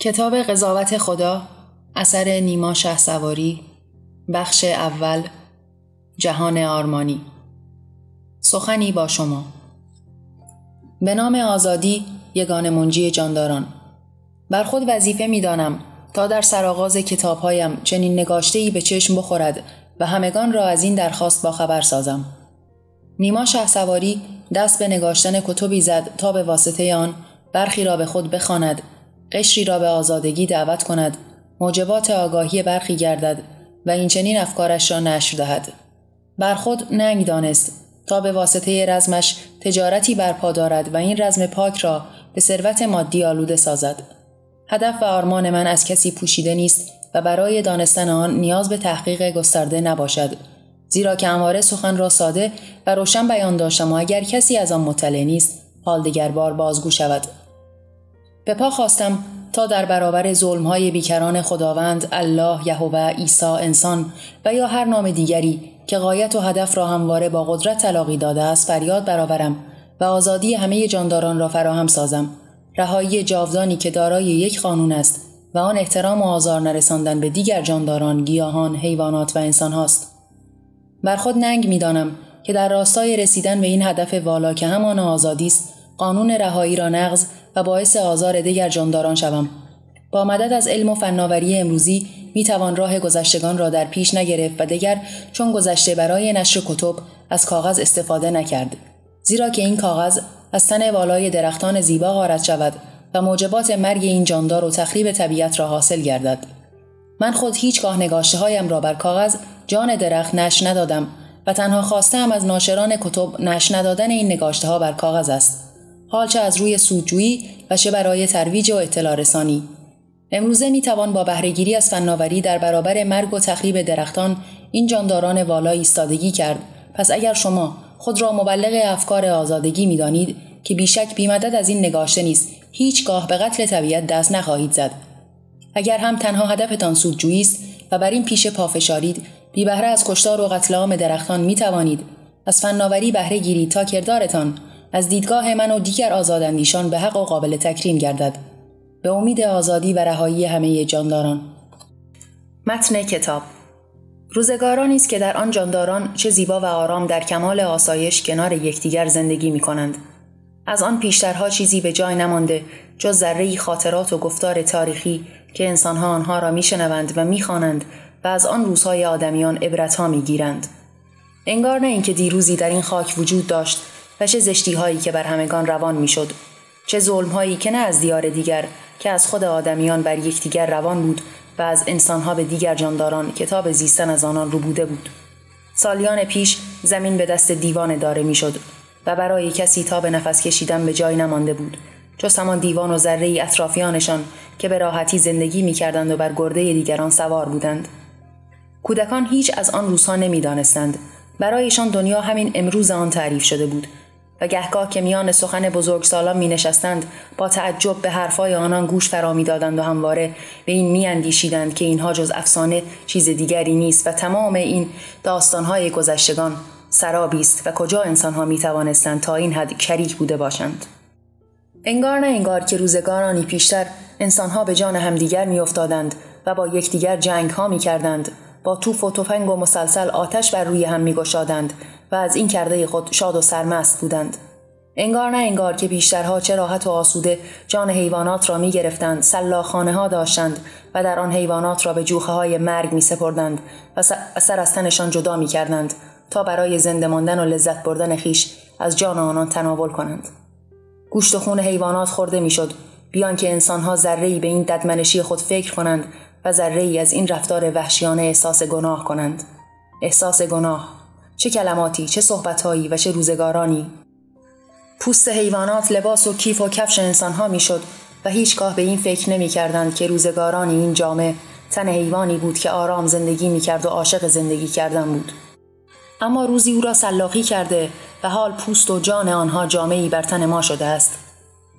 کتاب قضاوت خدا اثر نیما شه سواری بخش اول جهان آرمانی. سخنی با شما. به نام آزادی یگان منجی جانداران. بر خود وظیفه می دانم تا در سرآغاز کتابهایم چنین نگاشته به چشم بخورد و همگان را از این درخواست با خبر سازم. نیما شه سواری دست به نگاشتن کتبی زد تا به واسطه آن برخی را به خود بخواند قشری را به آزادگی دعوت کند موجبات آگاهی برخی گردد و این چنین افکارش را نشر دهد. بر خود ننگ دانست تا به واسطه رزمش تجارتی برپا دارد و این رزم پاک را به ثروت مادی آلوده سازد. هدف و آرمان من از کسی پوشیده نیست و برای دانستن آن نیاز به تحقیق گسترده نباشد زیرا که اماره سخن را ساده و روشن بیان داشتم و اگر کسی از آن مطلع نیست حال دیگر بار بازگو شود. به پا خواستم تا در برابر ظلمهای بیکران خداوند الله یهوه عیسی انسان و یا هر نام دیگری که قایت و هدف را همواره با قدرت تلاقی داده است فریاد برآورم و آزادی همه جانداران را فراهم سازم. رهایی جاودانی که دارای یک قانون است و آن احترام و آزار نرساندن به دیگر جانداران گیاهان حیوانات و انسان هاست بر خود ننگ می‌دانم که در راستای رسیدن به این هدف والا که همان آزادی است قانون رهایی را نقض و باعث آزار دیگر جانداران شوم. با مدد از علم و فناوری امروزی می توان راه گذشتگان را در پیش نگرفت و دیگر چون گذشته برای نشر کتب از کاغذ استفاده نکرد. زیرا که این کاغذ از تن والای درختان زیبا غارت شود و موجبات مرگ این جاندار و تخریب طبیعت را حاصل گردد. من خود هیچگاه نگاشته هایم را بر کاغذ جان درخت نش ندادم و تنها خواستم از ناشران کتب نش ندادن این نگاشته ها بر کاغذ است. حال چه از روی سودجویی و چه برای ترویج و اطلاع رسانی. امروزه می توان با بهرهگیری از فناوری در برابر مرگ و تخریب درختان این جانداران والا ایستادگی کرد. پس اگر شما خود را مبلغ افکار آزادگی می دانید که بیشک بیمدد از این نگاشته نیست هیچگاه به قتل طبیعت دست نخواهید زد. اگر هم تنها هدفتان سودجویی است و بر این پیش پافشارید بی بهره از کشتار و قتل عام درختان می توانید از فناوری بهره گیرید تا کردارتان از دیدگاه من و دیگر آزاداندیشان به حق و قابل تکریم گردد. به امید آزادی و رهایی همه جانداران. متن کتاب. روزگارانی است که در آن جانداران چه زیبا و آرام در کمال آسایش کنار یکدیگر زندگی می کنند. از آن پیشترها چیزی به جای نمانده جز ذره خاطرات و گفتار تاریخی که انسانها آنها را میشنوند و می‌خوانند و از آن روزهای آدمیان عبرتها می‌گیرند. انگار نه اینکه دیروزی در این خاک وجود داشت و چه زشتی هایی که بر همگان روان می‌شد چه ظلم هایی که نه از دیار دیگر که از خود آدمیان بر یکدیگر روان بود و از انسانها به دیگر جانداران کتاب زیستن از آنان رو بوده بود. سالیان پیش زمین به دست دیوان داره می‌شد و برای کسی تا به نفس کشیدن به جای نمانده بود. جز همان دیوان و ذره اطرافیانشان که به راحتی زندگی می‌کردند و بر گرده دیگران سوار بودند. کودکان هیچ از آن روزها نمی‌دانستند. برایشان دنیا همین امروز آن تعریف شده بود. و گهگاه که میان سخن بزرگسالان می نشستند با تعجب به حرفای آنان گوش فرا می دادند و همواره به این می اندیشیدند که اینها جز افسانه چیز دیگری نیست و تمام این داستانهای گذشتگان سرابی است و کجا انسانها می توانستند تا این حد شریک بوده باشند؟ انگار نه انگار که روزگارانی پیشتر انسانها به جان همدیگر میافتادند و با یکدیگر جنگ ها می کردند با توف و تفنگ و مسلسل آتش بر روی هم میگشادند و از این کرده خود شاد و سرمست بودند. انگار نه انگار که بیشترها چه راحت و آسوده جان حیوانات را می گرفتند سلاخانه ها داشتند و در آن حیوانات را به جوخه های مرگ می سپردند و سر از تنشان جدا می کردند تا برای زنده ماندن و لذت بردن خیش از جان آنان تناول کنند. گوشت و خون حیوانات خورده می‌شد بیان که انسانها ذره به این ددمنشی خود فکر کنند و ذره ای از این رفتار وحشیانه احساس گناه کنند. احساس گناه چه کلماتی چه صحبتهایی و چه روزگارانی. پوست حیوانات لباس و کیف و کفش انسانها می‌شد و هیچگاه به این فکر نمی کردند که روزگارانی این جامعه تن حیوانی بود که آرام زندگی می کرد و عاشق زندگی کردن بود. اما روزی او را سلاقی کرده و حال پوست و جان آنها جامعی بر تن ما شده است.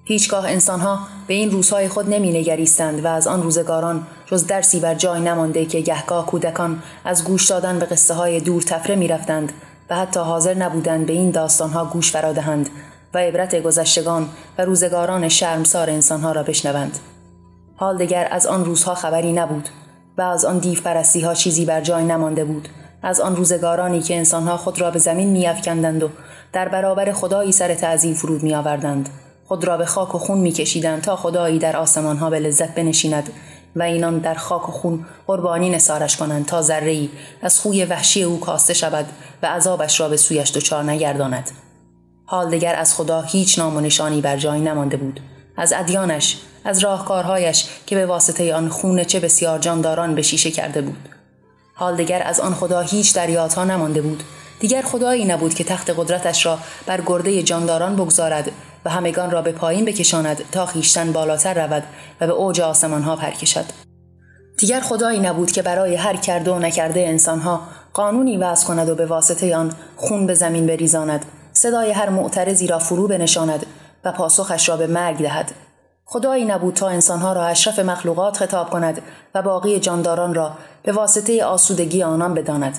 هیچگاه انسانها به این روزهای خود نمی نگریستند و از آن روزگاران جز درسی بر جای نمانده که گهگاه کودکان از گوش دادن به قصه های دور تفره می رفتند و حتی حاضر نبودند به این داستانها گوش فرادهند و عبرت گذشتگان و روزگاران شرمسار انسانها را بشنوند. حال دگر از آن روزها خبری نبود و از آن دیو پرستی ها چیزی بر جای نمانده بود از آن روزگارانی که انسانها خود را به زمین میافکندند و در برابر خدایی سر تعظیم فرود میآوردند خود را به خاک و خون میکشیدند تا خدایی در آسمانها به لذت بنشیند و اینان در خاک و خون قربانی نسارش کنند تا ذره از خوی وحشی او کاسته شود و عذابش را به سویش دچار نگرداند. حال دیگر از خدا هیچ نام و نشانی بر جای نمانده بود. از ادیانش از راهکارهایش که به واسطه آن خون چه بسیار جانداران به شیشه کرده بود. حال دیگر از آن خدا هیچ دریاتها نمانده بود. دیگر خدایی نبود که تخت قدرتش را بر گرده جانداران بگذارد و همگان را به پایین بکشاند تا خیشتن بالاتر رود و به اوج آسمانها پر کشد. دیگر خدایی نبود که برای هر کرده و نکرده انسانها قانونی وضع کند و به واسطه آن خون به زمین بریزاند. صدای هر معترضی را فرو بنشاند و پاسخش را به مرگ دهد. خدایی نبود تا انسانها را اشرف مخلوقات خطاب کند و باقی جانداران را به واسطه آسودگی آنان بداند.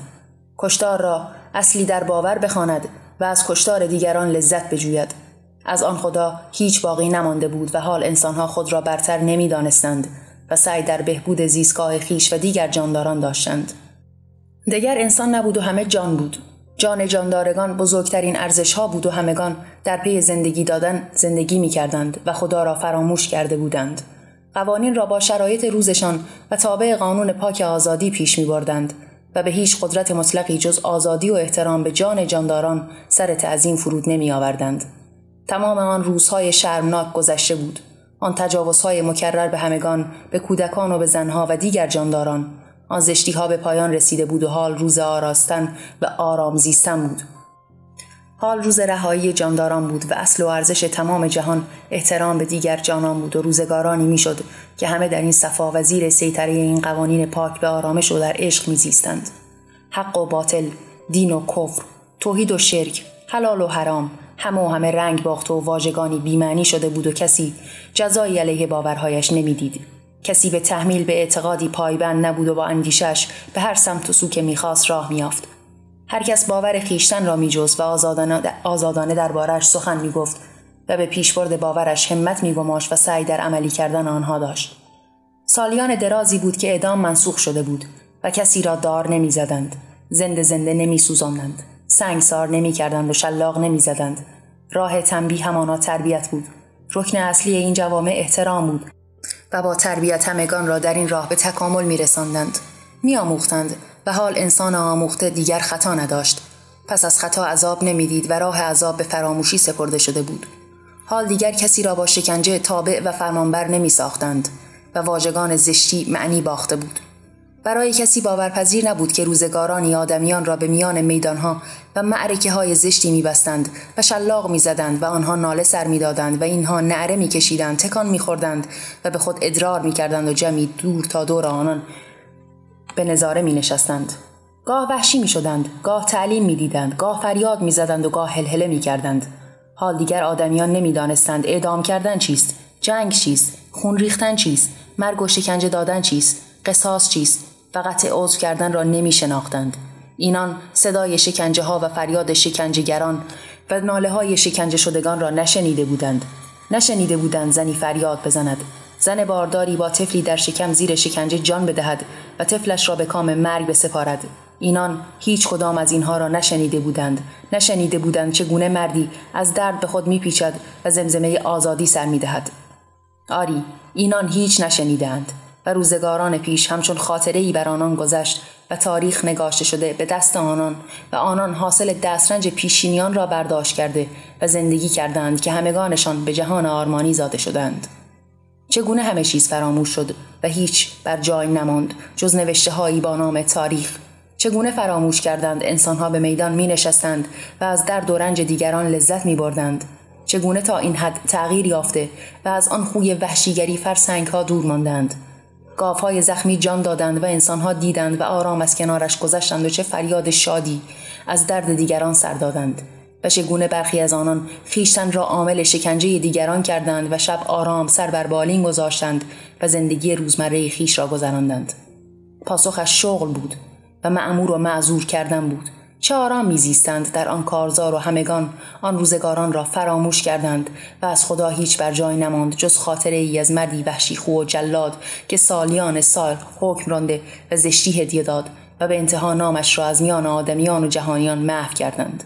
کشتار را اصلی در باور بخواند و از کشتار دیگران لذت بجوید. از آن خدا هیچ باقی نمانده بود و حال انسانها خود را برتر نمی‌دانستند و سعی در بهبود زیستگاه خیش و دیگر جانداران داشتند دیگر انسان نبود و همه جان بود جان جاندارگان بزرگترین ارزش ها بود و همگان در پی زندگی دادن زندگی می کردند و خدا را فراموش کرده بودند. قوانین را با شرایط روزشان و تابع قانون پاک آزادی پیش می بردند و به هیچ قدرت مطلقی جز آزادی و احترام به جان جانداران سر تعظیم فرود نمی آوردند. تمام آن روزهای شرمناک گذشته بود. آن تجاوزهای مکرر به همگان، به کودکان و به زنها و دیگر جانداران، آن زشتی ها به پایان رسیده بود و حال روز آراستن و آرام زیستن بود. حال روز رهایی جانداران بود و اصل و ارزش تمام جهان احترام به دیگر جانان بود و روزگارانی می‌شد که همه در این صفا و زیر سیطره این قوانین پاک به آرامش و در عشق میزیستند حق و باطل دین و کفر توحید و شرک حلال و حرام همه و همه رنگ باخت و واژگانی بیمعنی شده بود و کسی جزایی علیه باورهایش نمی‌دید. کسی به تحمیل به اعتقادی پایبند نبود و با اندیشش به هر سمت و سو که می‌خواست راه میافت هر کس باور خیشتن را میجست و آزادانه, آزادانه سخن می‌گفت و به پیشبرد باورش همت میگماشت و سعی در عملی کردن آنها داشت. سالیان درازی بود که اعدام منسوخ شده بود و کسی را دار نمی‌زدند. زنده زنده نمیسوزاندند. سنگسار نمی‌کردند و شلاق نمی‌زدند راه تنبیه همانا تربیت بود رکن اصلی این جوامع احترام بود و با تربیت همگان را در این راه به تکامل می رساندند. می آموختند و حال انسان آموخته دیگر خطا نداشت. پس از خطا عذاب نمی‌دید و راه عذاب به فراموشی سپرده شده بود. حال دیگر کسی را با شکنجه تابع و فرمانبر نمی ساختند و واژگان زشتی معنی باخته بود. برای کسی باورپذیر نبود که روزگارانی آدمیان را به میان میدانها و معرکه های زشتی میبستند و شلاق می‌زدند و آنها ناله سر می‌دادند و اینها نعره میکشیدند تکان میخوردند و به خود ادرار می‌کردند و جمعی دور تا دور آنان به نظاره می نشستند. گاه وحشی می شدند، گاه تعلیم می دیدند، گاه فریاد می زدند و گاه هلهله می کردند. حال دیگر آدمیان نمی دانستند اعدام کردن چیست، جنگ چیست، خون ریختن چیست، مرگ و شکنجه دادن چیست، قصاص چیست، فقط عضو کردن را نمی شناختند. اینان صدای شکنجه ها و فریاد شکنجهگران و ناله های شکنجه شدگان را نشنیده بودند. نشنیده بودند زنی فریاد بزند. زن بارداری با طفلی در شکم زیر شکنجه جان بدهد و طفلش را به کام مرگ بسپارد. اینان هیچ کدام از اینها را نشنیده بودند. نشنیده بودند چگونه مردی از درد به خود میپیچد و زمزمه آزادی سر می‌دهد. آری، اینان هیچ نشنیدند. و روزگاران پیش همچون خاطره ای بر آنان گذشت و تاریخ نگاشته شده به دست آنان و آنان حاصل دسترنج پیشینیان را برداشت کرده و زندگی کردند که همگانشان به جهان آرمانی زاده شدند. چگونه همه چیز فراموش شد و هیچ بر جای نماند جز نوشته هایی با نام تاریخ؟ چگونه فراموش کردند انسانها به میدان می نشستند و از درد و رنج دیگران لذت می بردند چگونه تا این حد تغییر یافته و از آن خوی وحشیگری فرسنگ ها دور ماندند؟ گاوهای زخمی جان دادند و انسانها دیدند و آرام از کنارش گذشتند و چه فریاد شادی از درد دیگران سر دادند. و چگونه برخی از آنان خیشتن را عامل شکنجه دیگران کردند و شب آرام سر بر بالین گذاشتند و زندگی روزمره خیش را گذراندند. پاسخش شغل بود و معمور و معذور کردن بود. چه میزیستند در آن کارزار و همگان. آن روزگاران را فراموش کردند و از خدا هیچ بر جای نماند جز خاطره ای از مردی وحشی خو و جلاد که سالیان سال حکم رانده و زشتی هدیه داد و به انتها نامش را از میان آدمیان و جهانیان محو کردند.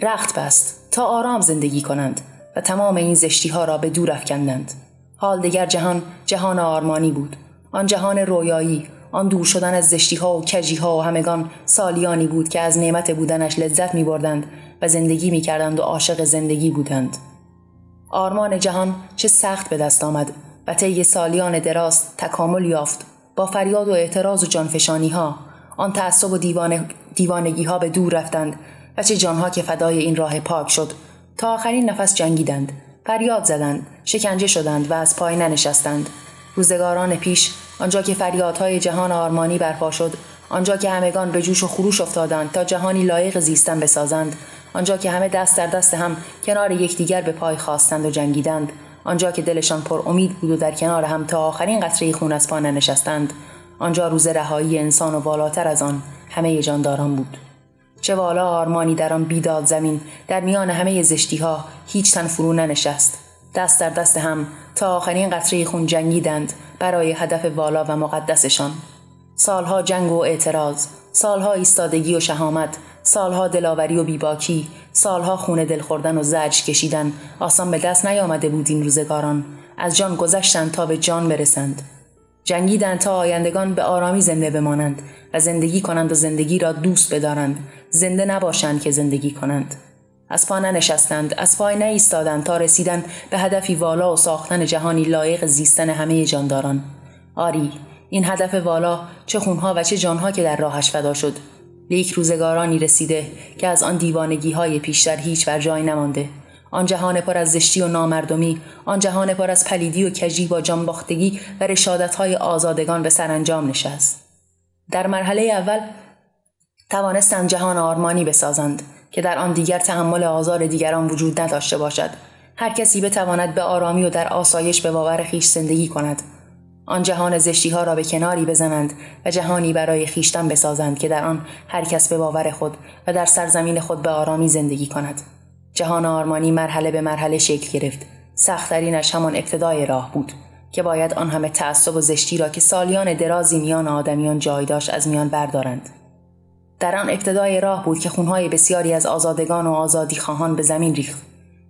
رخت بست تا آرام زندگی کنند و تمام این زشتی ها را به دور افکندند. حال دیگر جهان جهان آرمانی بود. آن جهان رویایی آن دور شدن از زشتی ها و کجی ها و همگان سالیانی بود که از نعمت بودنش لذت می بردند و زندگی می کردند و عاشق زندگی بودند. آرمان جهان چه سخت به دست آمد و طی سالیان دراز تکامل یافت با فریاد و اعتراض و جانفشانی ها آن تعصب و دیوانه دیوانگی ها به دور رفتند و چه جانها که فدای این راه پاک شد. تا آخرین نفس جنگیدند فریاد زدند شکنجه شدند و از پای ننشستند. روزگاران پیش آنجا که فریادهای جهان آرمانی برپا شد آنجا که همگان به جوش و خروش افتادند تا جهانی لایق زیستن بسازند آنجا که همه دست در دست هم کنار یکدیگر به پای خواستند و جنگیدند آنجا که دلشان پر امید بود و در کنار هم تا آخرین قطره خون از پا ننشستند آنجا روز رهایی انسان و بالاتر از آن همه جانداران بود. چه والا آرمانی در آن بیداد زمین در میان همه زشتی ها هیچ تن فرو ننشست. دست در دست هم تا آخرین قطره خون جنگیدند برای هدف والا و مقدسشان. سالها جنگ و اعتراض سالها ایستادگی و شهامت سالها دلاوری و بیباکی سالها خون دل خوردن و زجر کشیدن آسان به دست نیامده بود این روزگاران. از جان گذشتند تا به جان برسند. جنگیدند تا آیندگان به آرامی زنده بمانند و زندگی کنند و زندگی را دوست بدارند. زنده نباشند که زندگی کنند. از پا ننشستند از پای نایستادند تا رسیدن به هدفی والا و ساختن جهانی لایق زیستن همه جانداران. آری این هدف والا چه خونها و چه جانها که در راهش فدا شد. لیک روزگارانی رسیده که از آن دیوانگی های پیشتر هیچ بر جای نمانده. آن جهان پر از زشتی و نامردمی آن جهان پر از پلیدی و کجی با جانباختگی و رشادت های آزادگان به سرانجام نشست. در مرحله اول توانستند جهان آرمانی بسازند. که در آن دیگر تحمل آزار دیگران وجود نداشته باشد. هر کسی بتواند به آرامی و در آسایش به باور خیش زندگی کند. آن جهان زشتی ها را به کناری بزنند و جهانی برای خیشتن بسازند که در آن هر کس به باور خود و در سرزمین خود به آرامی زندگی کند. جهان آرمانی مرحله به مرحله شکل گرفت. سختترینش همان ابتدای راه بود که باید آن همه تعصب و زشتی را که سالیان درازی میان آدمیان جای داشت از میان بردارند. در آن ابتدای راه بود که خونهای بسیاری از آزادگان و آزادی خواهان به زمین ریخت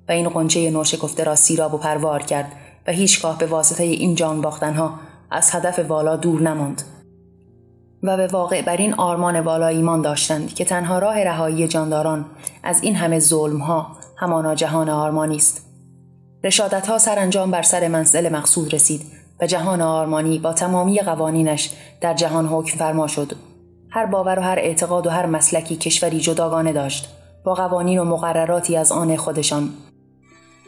و این قنچه نوشکفته را سیراب و پروار کرد و هیچگاه به واسطه این جان باختنها از هدف والا دور نماند و به واقع بر این آرمان والا ایمان داشتند که تنها راه رهایی جانداران از این همه ظلمها همانا جهان آرمانی است. رشادت ها سرانجام بر سر منزل مقصود رسید و جهان آرمانی با تمامی قوانینش در جهان حکم فرما شد. هر باور و هر اعتقاد و هر مسلکی کشوری جداگانه داشت با قوانین و مقرراتی از آن خودشان.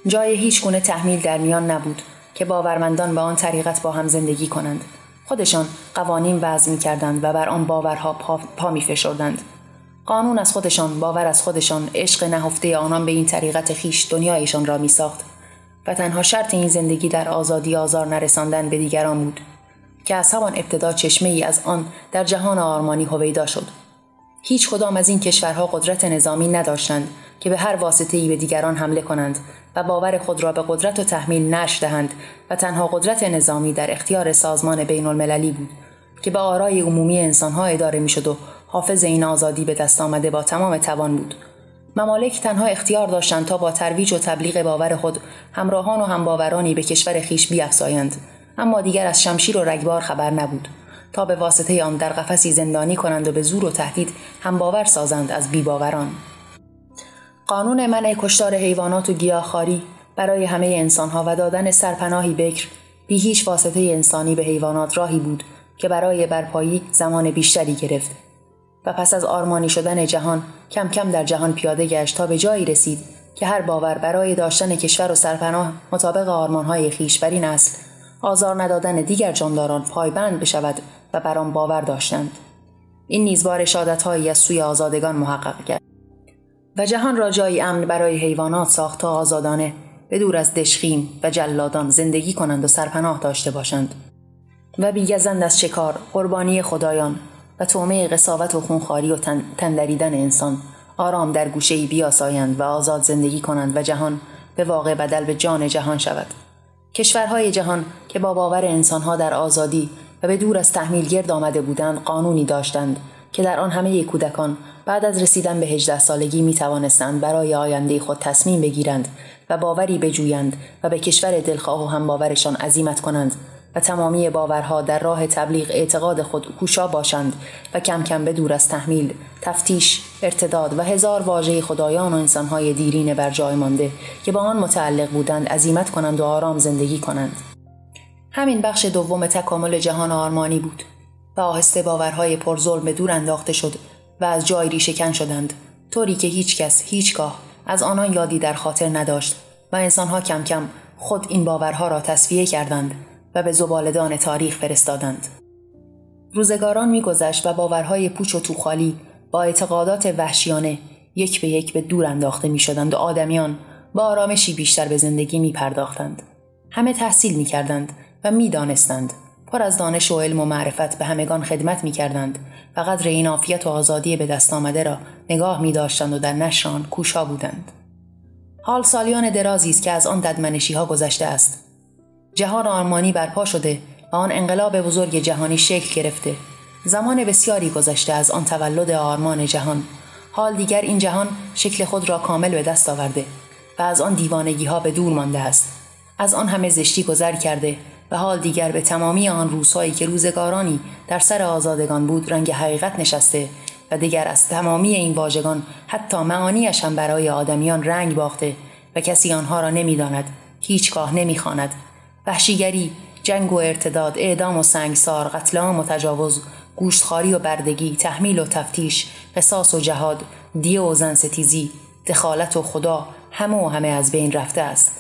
جای هیچ گونه تحمیل در میان نبود که باورمندان به آن طریقت با هم زندگی کنند. خودشان قوانین وضع می کردند و بر آن باورها پا, پا می فشردند. قانون از خودشان باور از خودشان عشق نهفته آنان به این طریقت خیش دنیایشان را می ساخت و تنها شرط این زندگی در آزادی آزار نرساندن به دیگران بود. که از همان ابتدا چشمه ای از آن در جهان آرمانی هویدا شد. هیچ کدام از این کشورها قدرت نظامی نداشتند که به هر واسطه ای به دیگران حمله کنند و باور خود را به قدرت و تحمیل نش دهند و تنها قدرت نظامی در اختیار سازمان بین المللی بود که به آرای عمومی انسانها اداره می‌شد و حافظ این آزادی به دست آمده با تمام توان بود. ممالک تنها اختیار داشتند تا با ترویج و تبلیغ باور خود همراهان و همباورانی به کشور خیش بیافزایند اما دیگر از شمشیر و رگبار خبر نبود. تا به واسطه آن در قفسی زندانی کنند و به زور و تهدید هم باور سازند از بیباوران قانون منع کشتار حیوانات و گیاهخواری برای همه انسانها و دادن سرپناهی بکر بی هیچ واسطه انسانی به حیوانات راهی بود که برای برپایی زمان بیشتری گرفت. و پس از آرمانی شدن جهان کم کم در جهان پیاده گشت تا به جایی رسید که هر باور برای داشتن کشور و سرپناه مطابق آرمانهای خیش بر این اصل آزار ندادن دیگر جانداران پایبند بشود و بر آن باور داشتند. این نیز بار شادتهایی از سوی آزادگان محقق کرد. و جهان را جایی امن برای حیوانات ساخت تا آزادانه به دور از دشخیم و جلادان زندگی کنند و سرپناه داشته باشند. و بیگزند از شکار قربانی خدایان و تومه قصاوت و خونخواری و تندریدن انسان. آرام در گوشه ای بیاسایند و آزاد زندگی کنند و جهان به واقع بدل به جان جهان شود. کشورهای جهان که با باور انسانها در آزادی و به دور از تحمیل گرد آمده بودند قانونی داشتند که در آن همه کودکان بعد از رسیدن به هجده سالگی می توانستند برای آینده خود تصمیم بگیرند و باوری بجویند و به کشور دلخواه و هم باورشان عزیمت کنند. و تمامی باورها در راه تبلیغ اعتقاد خود کوشا باشند و کم کم به دور از تحمیل، تفتیش، ارتداد و هزار واژه خدایان و انسانهای دیرین بر جای مانده که با آن متعلق بودند عزیمت کنند و آرام زندگی کنند. همین بخش دوم تکامل جهان آرمانی بود و آهسته باورهای پرظلم به دور انداخته شد و از جای ریشهکن شدند طوری که هیچ کس هیچگاه از آنان یادی در خاطر نداشت و انسانها کم کم خود این باورها را تصفیه کردند و به زبالدان تاریخ فرستادند. روزگاران میگذشت و باورهای پوچ و توخالی با اعتقادات وحشیانه یک به یک به دور انداخته می شدند و آدمیان با آرامشی بیشتر به زندگی می پرداختند. همه تحصیل می کردند و می دانستند. پر از دانش و علم و معرفت به همگان خدمت می کردند و قدر این عافیت و آزادی به دست آمده را نگاه می داشتند و در نشران کوشا بودند. حال سالیان درازی است که از آن ددمنشی ها گذشته است. جهان آرمانی برپا شده و آن انقلاب بزرگ جهانی شکل گرفته. زمان بسیاری گذشته از آن تولد آرمان جهان. حال دیگر این جهان شکل خود را کامل به دست آورده و از آن دیوانگی ها به دور مانده است. از آن همه زشتی گذر کرده و حال دیگر به تمامی آن روزهایی که روزگارانی در سر آزادگان بود رنگ حقیقت نشسته و دیگر از تمامی این واژگان حتی معانیش هم برای آدمیان رنگ باخته و کسی آنها را نمی‌داند هیچگاه نمی‌خواند وحشیگری جنگ و ارتداد اعدام و سنگسار قتل و تجاوز گوشتخواری و بردگی تحمیل و تفتیش قصاص و جهاد دیه و زن ستیزی دخالت و خدا همه و همه از بین رفته است.